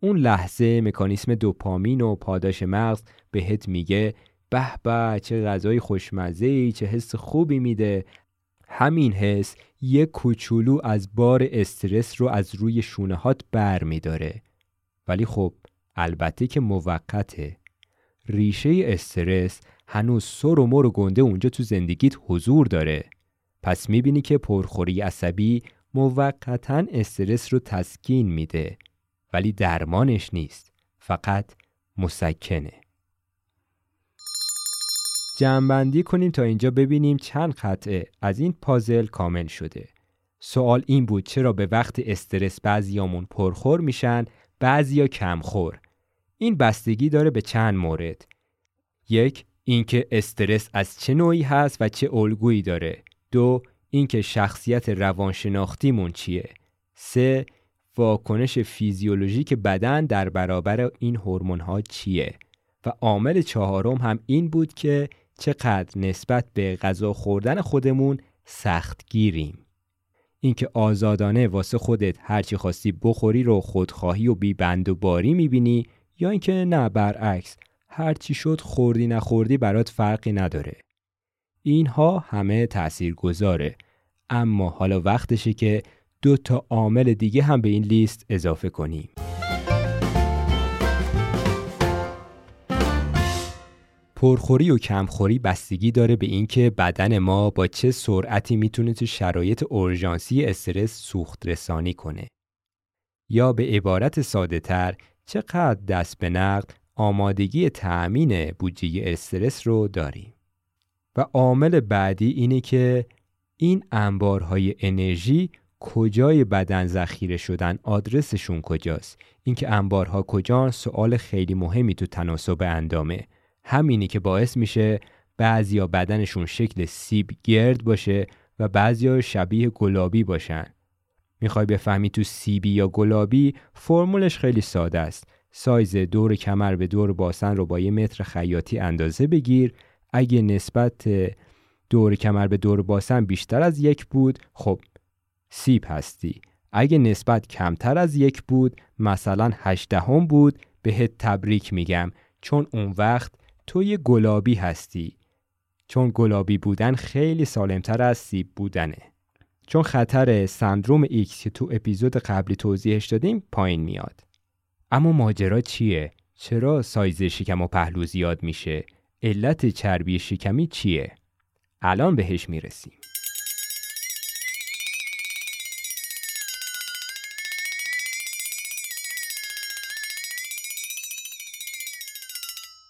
اون لحظه مکانیسم دوپامین و پاداش مغز بهت میگه به به چه غذای خوشمزه ای چه حس خوبی میده. همین حس یه کوچولو از بار استرس رو از روی شونه هات بر میداره. ولی خب البته که موقته. ریشه استرس هنوز سر و مر و گنده اونجا تو زندگیت حضور داره. پس می‌بینی که پرخوری عصبی موقتا استرس رو تسکین میده ولی درمانش نیست فقط مسکنه. جمعبندی کنیم تا اینجا ببینیم چند قطعه از این پازل کامل شده. سوال این بود چرا به وقت استرس بعضیامون پرخور میشن بعضیا کمخور. این بستگی داره به چند مورد. یک اینکه استرس از چه نوعی هست و چه الگویی داره. دو اینکه شخصیت روانشناختیمون چیه. سه واکنش فیزیولوژیک بدن در برابر این هورمون ها چیه. و عامل چهارم هم این بود که چقدر نسبت به غذا خوردن خودمون سخت گیریم اینکه آزادانه واسه خودت هرچی خواستی بخوری رو خودخواهی و بی بند و باری می‌بینی یا اینکه نه برعکس هرچی شد خوردی نخوردی برات فرقی نداره. اینها همه تأثیر گذاره اما حالا وقتشه که دو تا عامل دیگه هم به این لیست اضافه کنیم پرخوری و کمخوری بستگی داره به اینکه بدن ما با چه سرعتی می‌تونه تو شرایط اورژانسی استرس سوخت رسانی کنه. یا به عبارت ساده تر چقدر دست به نقد آمادگی تأمین بودجه استرس رو داریم. و عامل بعدی اینه که این انبارهای انرژی کجای بدن ذخیره شدن آدرسشون کجاست؟ اینکه انبارها کجان سوال خیلی مهمی تو تناسب اندامه. همینی که باعث میشه بعضیا بدنشون شکل سیب گرد باشه و بعضیا شبیه گلابی باشن. می‌خوای بفهمی تو سیبی یا گلابی فرمولش خیلی ساده است. سایز دور کمر به دور باسن رو با یه متر خیاطی اندازه بگیر اگه نسبت دور کمر به دور باسن بیشتر از یک بود خب سیب هستی. اگه نسبت کمتر از یک بود مثلا هشتهم بود بهت تبریک میگم. چون اون وقت تو یه گلابی هستی. چون گلابی بودن خیلی سالمتر از سیب بودنه. چون خطر سندروم X که تو اپیزود قبلی توضیحش دادیم پایین میاد. اما ماجرا چیه؟ چرا سایز شکم و پهلو زیاد میشه؟ علت چربی شکمی چیه؟ الان بهش می‌رسیم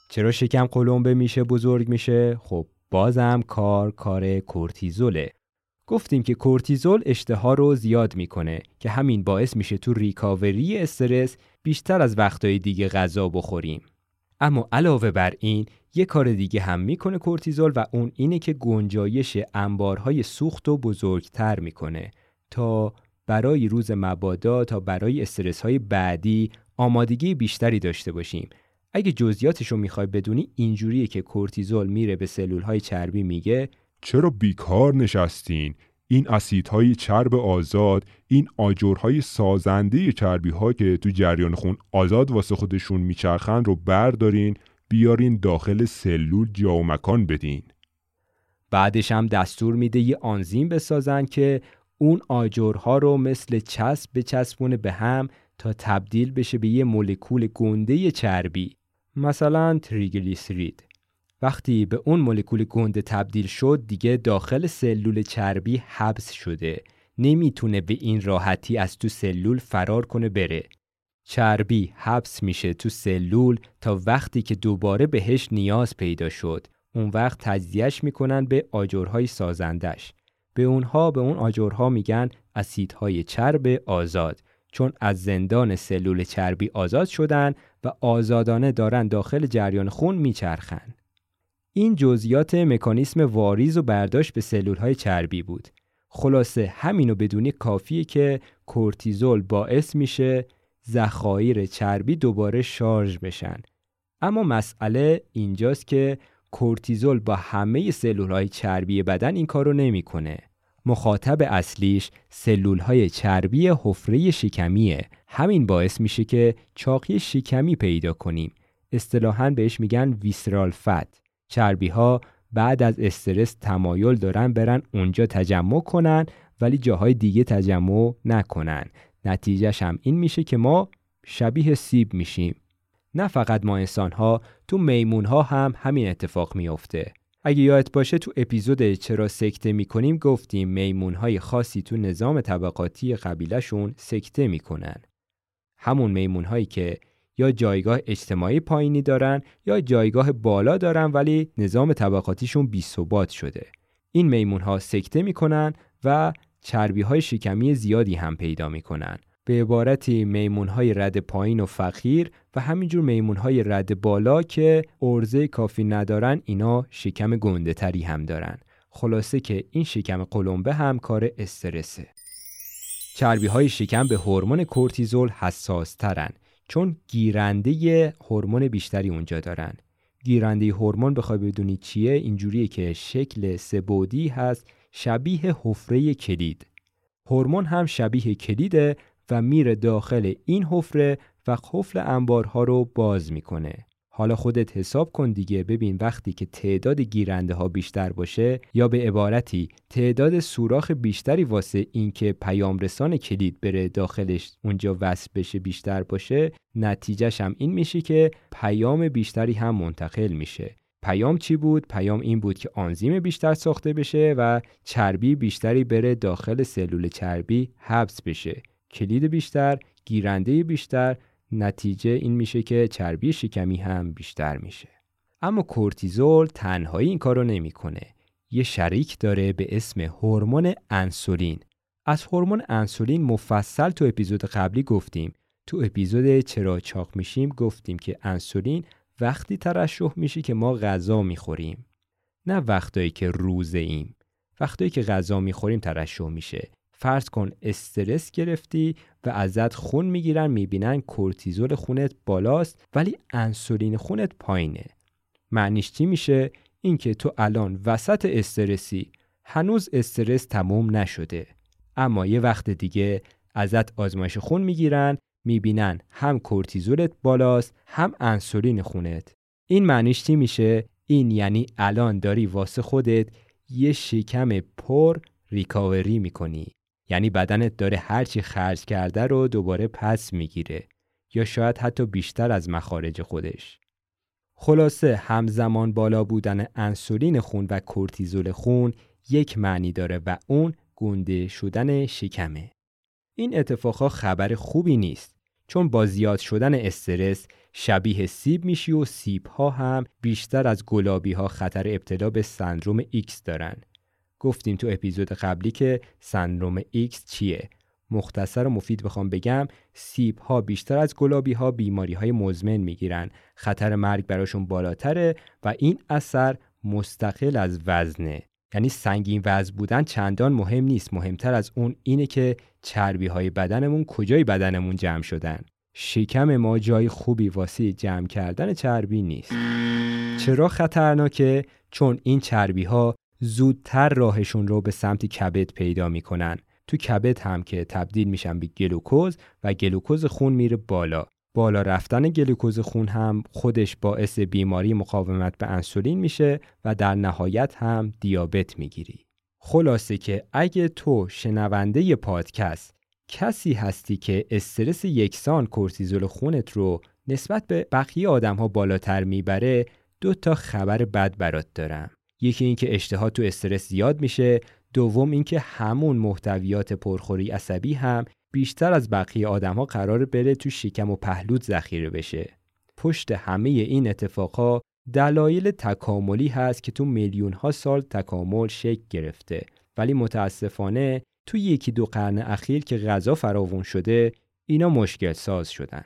چرا شکم قلمبه میشه بزرگ میشه؟ خب بازم کار کار کورتیزوله گفتیم که کورتیزول اشتها رو زیاد می‌کنه که همین باعث میشه تو ریکاوری استرس بیشتر از وقتهای دیگه غذا بخوریم اما علاوه بر این یه کار دیگه هم می‌کنه کورتیزول و اون اینه که گنجایش انبارهای سوخت و بزرگتر می‌کنه تا برای روز مبادا تا برای استرس های بعدی آمادگی بیشتری داشته باشیم. اگه جزئیاتش رو می‌خوای بدونی اینجوریه که کورتیزول میره به سلول های چربی میگه چرا بیکار نشستین؟ این اسیدهای چرب آزاد این آجرهای سازنده چربی ها که تو جریان خون آزاد واسه خودشون میچرخن رو بردارین بیارین داخل سلول جا و مکان بدین. بعدش هم دستور میده یه آنزیم بسازن که اون آجرها رو مثل چسب بچسبونه به هم تا تبدیل بشه به یه مولکول گنده چربی مثلا تریگلیسرید. وقتی به اون مولکول گنده تبدیل شد دیگه داخل سلول چربی حبس شده. نمی‌تونه به این راحتی از تو سلول فرار کنه بره. چربی حبس میشه تو سلول تا وقتی که دوباره بهش نیاز پیدا شد. اون وقت تجزیهش می‌کنن به آجرهای سازندش. به اونها به اون آجرها میگن اسیدهای چرب آزاد. چون از زندان سلول چربی آزاد شدن و آزادانه دارن داخل جریان خون میچرخن. این جزئیات مکانیسم واریز و برداشت به سلول های چربی بود خلاصه همینو بدونی کافیه که کورتیزول باعث میشه ذخایر چربی دوباره شارژ بشن اما مسئله اینجاست که کورتیزول با همه سلول های چربی بدن این کارو نمی‌کنه. مخاطب اصلیش سلول های چربی حفره شکمیه. همین باعث میشه که چاقی شکمی پیدا کنیم. اصطلاحاً بهش میگن ویسرال فت. چربی ها بعد از استرس تمایل دارن برن اونجا تجمع کنن ولی جاهای دیگه تجمع نکنن. نتیجهش هم این میشه که ما شبیه سیب میشیم. نه فقط ما انسان ها تو میمون ها هم همین اتفاق میافته. اگه یادت باشه تو اپیزود چرا سکته می‌کنیم گفتیم میمون های خاصی تو نظام طبقاتی قبیلهشون سکته می‌کنن. همون میمون هایی که یا جایگاه اجتماعی پایینی دارن یا جایگاه بالا دارن ولی نظام طبقاتیشون بی ثبات شده. این میمون ها سکته می‌کنن و چربی های شکمی زیادی هم پیدا می‌کنن. به عبارتی میمون های رد پایین و فقیر و همینجور میمون های رد بالا که ارزه کافی ندارن اینا شکم گنده تری هم دارن. خلاصه که این شکم قلمبه هم کار استرسه. چربی های شکم به هورمون کورتیزول حساس ترن چون گیرنده هورمون بیشتری اونجا دارن. گیرنده هورمون بخوای بدونی چیه اینجوریه که شکل سبودی هست شبیه حفره کلید. هورمون هم شبیه کلیده و میره داخل این حفره و قفل انبارها رو باز می‌کنه. حالا خودت حساب کن دیگه. ببین وقتی که تعداد گیرنده ها بیشتر باشه یا به عبارتی تعداد سوراخ بیشتری واسه اینکه پیام رسان کلید بره داخلش اونجا وصل بشه بیشتر باشه نتیجهش هم این میشه که پیام بیشتری هم منتقل میشه. پیام چی بود؟ پیام این بود که آنزیم بیشتر ساخته بشه و چربی بیشتری بره داخل سلول چربی حبس بشه. کلید بیشتر گیرنده بیشتر نتیجه این میشه که چربی شکمی هم بیشتر میشه. اما کورتیزول تنهایی این کارو نمی‌کنه. یه شریک داره به اسم هورمون انسولین. از هورمون انسولین مفصل تو اپیزود قبلی گفتیم. تو اپیزود چرا چاق میشیم گفتیم که انسولین وقتی ترشح میشه که ما غذا می‌خوریم. نه وقتایی که روزه ایم. وقتایی که غذا می‌خوریم ترشح میشه. فرض کن استرس گرفتی ازت خون می‌گیرن می‌بینن کورتیزول خونت بالاست ولی انسولین خونت پایینه. معنیش چی میشه؟ اینکه تو الان وسط استرسی هنوز استرس تموم نشده. اما یه وقت دیگه ازت آزمایش خون می‌گیرن می‌بینن هم کورتیزولت بالاست هم انسولین خونت. این معنیش چی میشه؟ این یعنی الان داری واسه خودت یه شکم پر ریکاوری می‌کنی. یعنی بدنت داره هرچی خرج کرده رو دوباره پس می‌گیره یا شاید حتی بیشتر از مخارج خودش. خلاصه همزمان بالا بودن انسولین خون و کورتیزول خون یک معنی داره و اون گنده شدن شکمه. این اتفاقها خبر خوبی نیست چون با زیاد شدن استرس شبیه سیب میشی و سیب ها هم بیشتر از گلابی ها خطر ابتلا به سندروم X دارن گفتیم تو اپیزود قبلی که سندروم X چیه. مختصر و مفید بخوام بگم سیب ها بیشتر از گلابی ها بیماری های مزمن می‌گیرن. خطر مرگ براشون بالاتره و این اثر مستقل از وزنه. یعنی سنگین وزن بودن چندان مهم نیست. مهمتر از اون اینه که چربی های بدنمون کجای بدنمون جمع شدن. شکم ما جای خوبی واسه جمع کردن چربی نیست. چرا خطرناکه؟ چون این چربی ها زودتر راهشون رو به سمت کبد پیدا می‌کنن. تو کبد هم که تبدیل میشن به گلوکوز و گلوکوز خون میره بالا. بالا رفتن گلوکوز خون هم خودش باعث بیماری مقاومت به انسولین میشه و در نهایت هم دیابت می‌گیری. خلاصه که اگه تو شنونده پادکست کسی هستی که استرس یکسان کورتیزول خونت رو نسبت به بقیه آدم ها بالاتر می‌بره دو تا خبر بد برات دارم. یکی اینکه اشتها تو استرس زیاد میشه دوم اینکه همون محتویات پرخوری عصبی هم بیشتر از بقیه آدم ها قرار بره تو شکم و پهلوت ذخیره بشه. پشت همه این اتفاقها دلایل تکاملی هست که تو میلیون ها سال تکامل شکل گرفته. ولی متاسفانه تو یکی دو قرن اخیر که غذا فراوون شده اینا مشکل ساز شدن.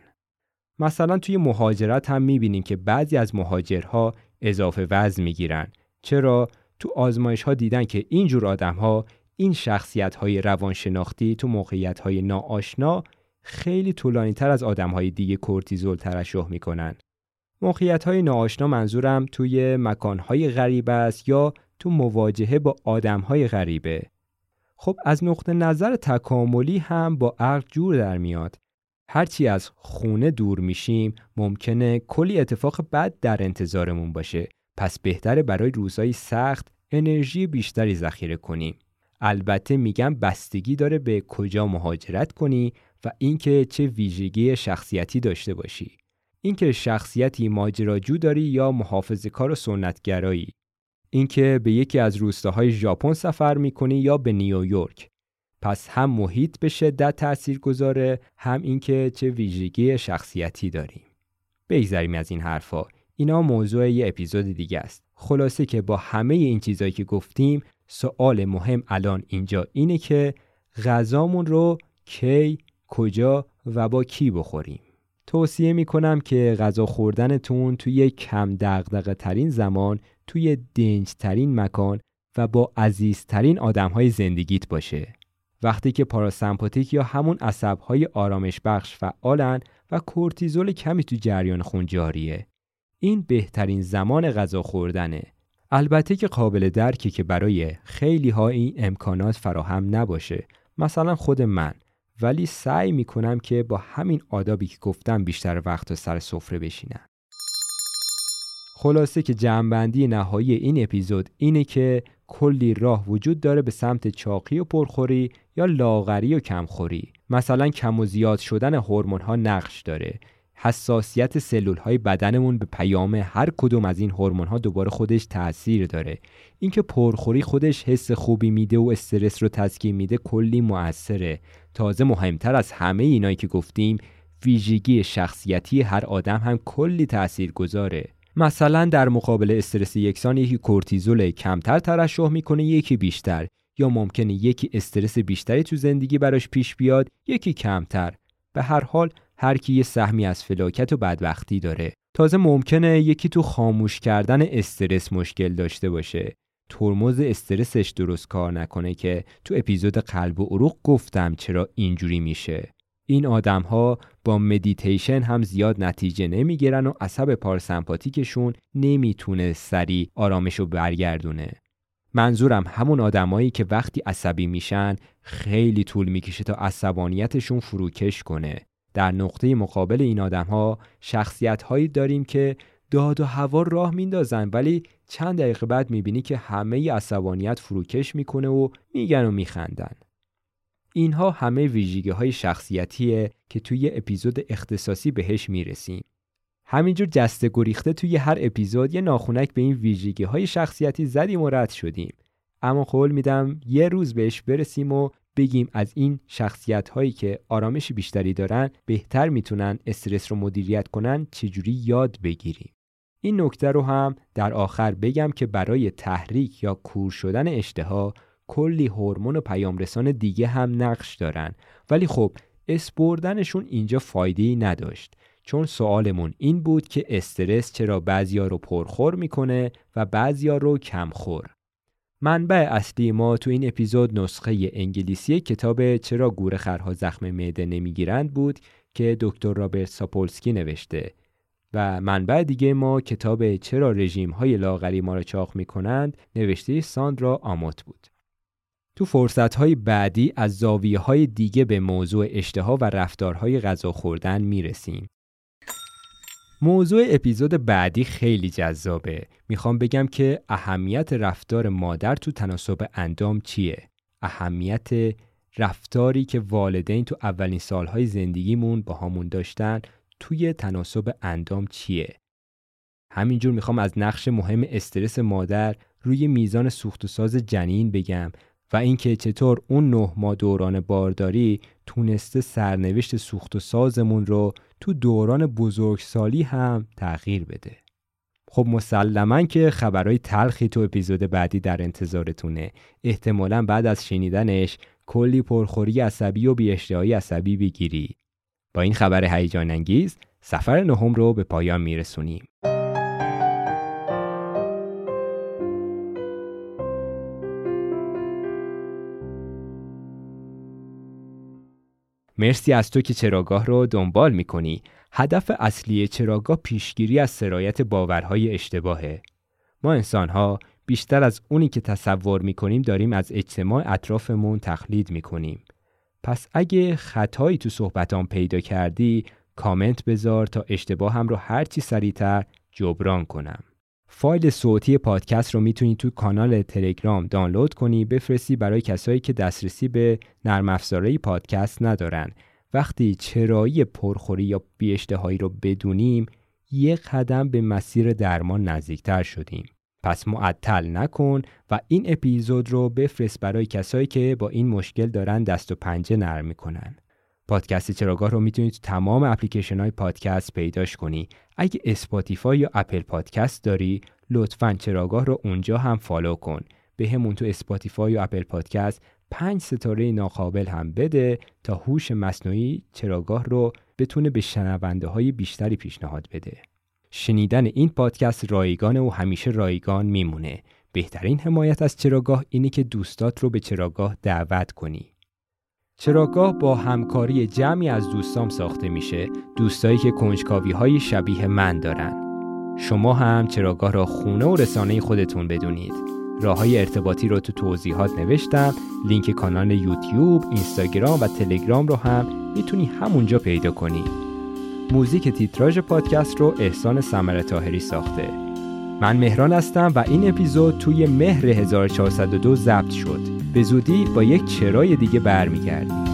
مثلا توی مهاجرت هم می‌بینیم که بعضی از مهاجرها اضافه وزن می‌گیرن. چرا تو آزمایش ها دیدن که اینجور آدم ها این شخصیت های روانشناختی تو موقعیت های ناآشنا خیلی طولانی تر از آدم های دیگه کورتیزول ترشح می‌کنن. موقعیت های ناآشنا منظورم توی مکان های غریب است یا تو مواجهه با آدم های غریبه. خب از نقطه نظر تکاملی هم با عقل جور در میاد. هرچی از خونه دور میشیم ممکنه کلی اتفاق بد در انتظارمون باشه پس بهتره برای روزهای سخت انرژی بیشتری ذخیره کنیم. البته میگم بستگی داره به کجا مهاجرت کنی و اینکه چه ویژگی شخصیتی داشته باشی. اینکه شخصیتی ماجراجو داری یا محافظه کار و سنتگرایی. اینکه به یکی از روستاهای ژاپن سفر می‌کنی یا به نیویورک. پس هم محیط به شدت تأثیر گذاره هم اینکه چه ویژگی شخصیتی داریم. بگذریم از این حرفا. اینا موضوع یه اپیزود دیگه است. خلاصه که با همه این چیزایی که گفتیم سوال مهم الان اینجا اینه که غذامون رو کی، کجا و با کی بخوریم. توصیه می‌کنم که غذا خوردنتون توی کم دغدغه ترین زمان توی دنج ترین مکان و با عزیزترین آدم های زندگیت باشه. وقتی که پاراسمپاتیک یا همون عصبهای آرامش بخش فعالن و کورتیزول کمی تو جریان خون جاریه. این بهترین زمان غذا خوردنه. البته که قابل درکی که برای خیلی ها این امکانات فراهم نباشه. مثلا خود من ولی سعی می‌کنم که با همین آدابی که گفتم بیشتر وقت و سر سفره بشینم. خلاصه که جمعبندی نهایی این اپیزود اینه که کلی راه وجود داره به سمت چاقی و پرخوری یا لاغری و کمخوری مثلا کم و زیاد شدن هورمون ها نقش داره حساسیت سلول های بدنمون به پیام هر کدوم از این هورمون ها دوباره خودش تاثیر داره. اینکه پرخوری خودش حس خوبی میده و استرس رو تسکین میده کلی موثره تازه مهمتر از همه اینایی که گفتیم ویژگی شخصیتی هر آدم هم کلی تأثیر گذاره مثلا در مقابل استرس یکسان یکی کورتیزول کمتر ترشح می‌کنه یکی بیشتر یا ممکنه یکی استرس بیشتری تو زندگی براش پیش بیاد یکی کمتر. به هر حال هر کی یه سهمی از فلاکت و بدبختی داره. تازه ممکنه یکی تو خاموش کردن استرس مشکل داشته باشه. ترمز استرسش درست کار نکنه که تو اپیزود قلب و عروق گفتم چرا اینجوری میشه. این آدم ها با مدیتیشن هم زیاد نتیجه نمی‌گیرن و عصب پارسمپاتیکشون نمی‌تونه سریع آرامش رو برگردونه. منظورم همون آدمایی که وقتی عصبی میشن خیلی طول می‌کشه تا عصبانیتشون فروکش کنه. در نقطه مقابل این آدم ها شخصیت هایی داریم که داد و هوا راه میندازن ولی چند دقیقه بعد می‌بینی که همه عصبانیت فروکش می‌کنه و میگن و میخندن. اینها همه ویژگی های شخصیتیه که توی اپیزود اختصاصی بهش می‌رسیم. همینجور جسته گریخته توی هر اپیزود یه ناخونک به این ویژگی های شخصیتی زدیم و رد شدیم. اما قول میدم یه روز بهش برسیم و بگیم از این شخصیت هایی که آرامش بیشتری دارن بهتر می‌تونن استرس رو مدیریت کنن چجوری یاد بگیریم؟ این نکته رو هم در آخر بگم که برای تحریک یا کور شدن اشتها کلی هورمون و پیامرسان دیگه هم نقش دارن. ولی خب اسپردنشون اینجا فایده نداشت. چون سوالمون این بود که استرس چرا بعضیا رو پرخور می‌کنه و بعضیا رو کمخور. منبع اصلی ما تو این اپیزود نسخه انگلیسی کتاب چرا گورخرها زخم معده نمی‌گیرند بود که دکتر رابرت ساپولسکی نوشته و منبع دیگه ما کتاب چرا رژیم های لاغری ما را چاق می کنند نوشته ساندرا آموت بود. تو فرصت های بعدی از زاویه های دیگه به موضوع اشتها و رفتارهای غذا خوردن می رسیم. موضوع اپیزود بعدی خیلی جذابه. می‌خوام بگم که اهمیت رفتار مادر تو تناسب اندام چیه؟ اهمیت رفتاری که والدین تو اولین سالهای زندگیمون با همون داشتن توی تناسب اندام چیه؟ همینجور می‌خوام از نقش مهم استرس مادر روی میزان سوخت و ساز جنین بگم و اینکه چطور اون نه ماه دوران بارداری تونسته سرنوشت سوخت و سازمون رو تو دوران بزرگسالی هم تغییر بده. خب مسلما که خبرهای تلخی تو اپیزود بعدی در انتظارتونه. احتمالا بعد از شنیدنش کلی پرخوری عصبی و بیاشتهایی عصبی بگیری. با این خبر هیجان انگیز سفر نهم رو به پایان میرسونیم. مرسی از تو که چراگاه رو دنبال می‌کنی. هدف اصلی چراگاه پیشگیری از سرایت باورهای اشتباهه. ما انسانها بیشتر از اونی که تصور می‌کنیم داریم از اجتماع اطرافمون تقلید می‌کنیم. پس اگه خطایی تو صحبتان پیدا کردی کامنت بذار تا اشتباه هم رو هرچی سریعتر جبران کنم. فایل صوتی پادکست رو می‌تونی تو کانال تلگرام دانلود کنی بفرستی برای کسایی که دسترسی به نرم افزارهای پادکست ندارن. وقتی چرایی پرخوری یا بیاشتهایی رو بدونیم یک قدم به مسیر درمان نزدیکتر شدیم. پس معطل نکن و این اپیزود رو بفرست برای کسایی که با این مشکل دارن دست و پنجه نرم می‌کنن. پادکست چراگاه رو می‌تونید تو تمام اپلیکیشن های پادکست پیداش کنی. اگه اسپاتیفای یا اپل پادکست داری لطفا چراگاه رو اونجا هم follow کن. بهمون تو اسپاتیفای یا اپل پادکست پنج ستاره ناقابل هم بده تا هوش مصنوعی چراگاه رو بتونه به شنونده های بیشتری پیشنهاد بده. شنیدن این پادکست رایگان و همیشه رایگان میمونه. بهترین حمایت از چراگاه اینه که دوستات رو به چراگاه دعوت کنی. چراگاه با همکاری جمعی از دوستام ساخته میشه دوستایی که کنجکاوی های شبیه من دارن. شما هم چراگاه را خونه و رسانه خودتون بدونید. راه های ارتباطی رو تو توضیحات نوشتم لینک کانال یوتیوب، اینستاگرام و تلگرام رو هم می‌تونی همونجا پیدا کنی. موزیک تیتراژ پادکست رو احسان سمر تاهری ساخته. من مهران هستم و این اپیزود توی مهر 1402 ضبط شد. به زودی با یک چرای دیگه برمیگردیم.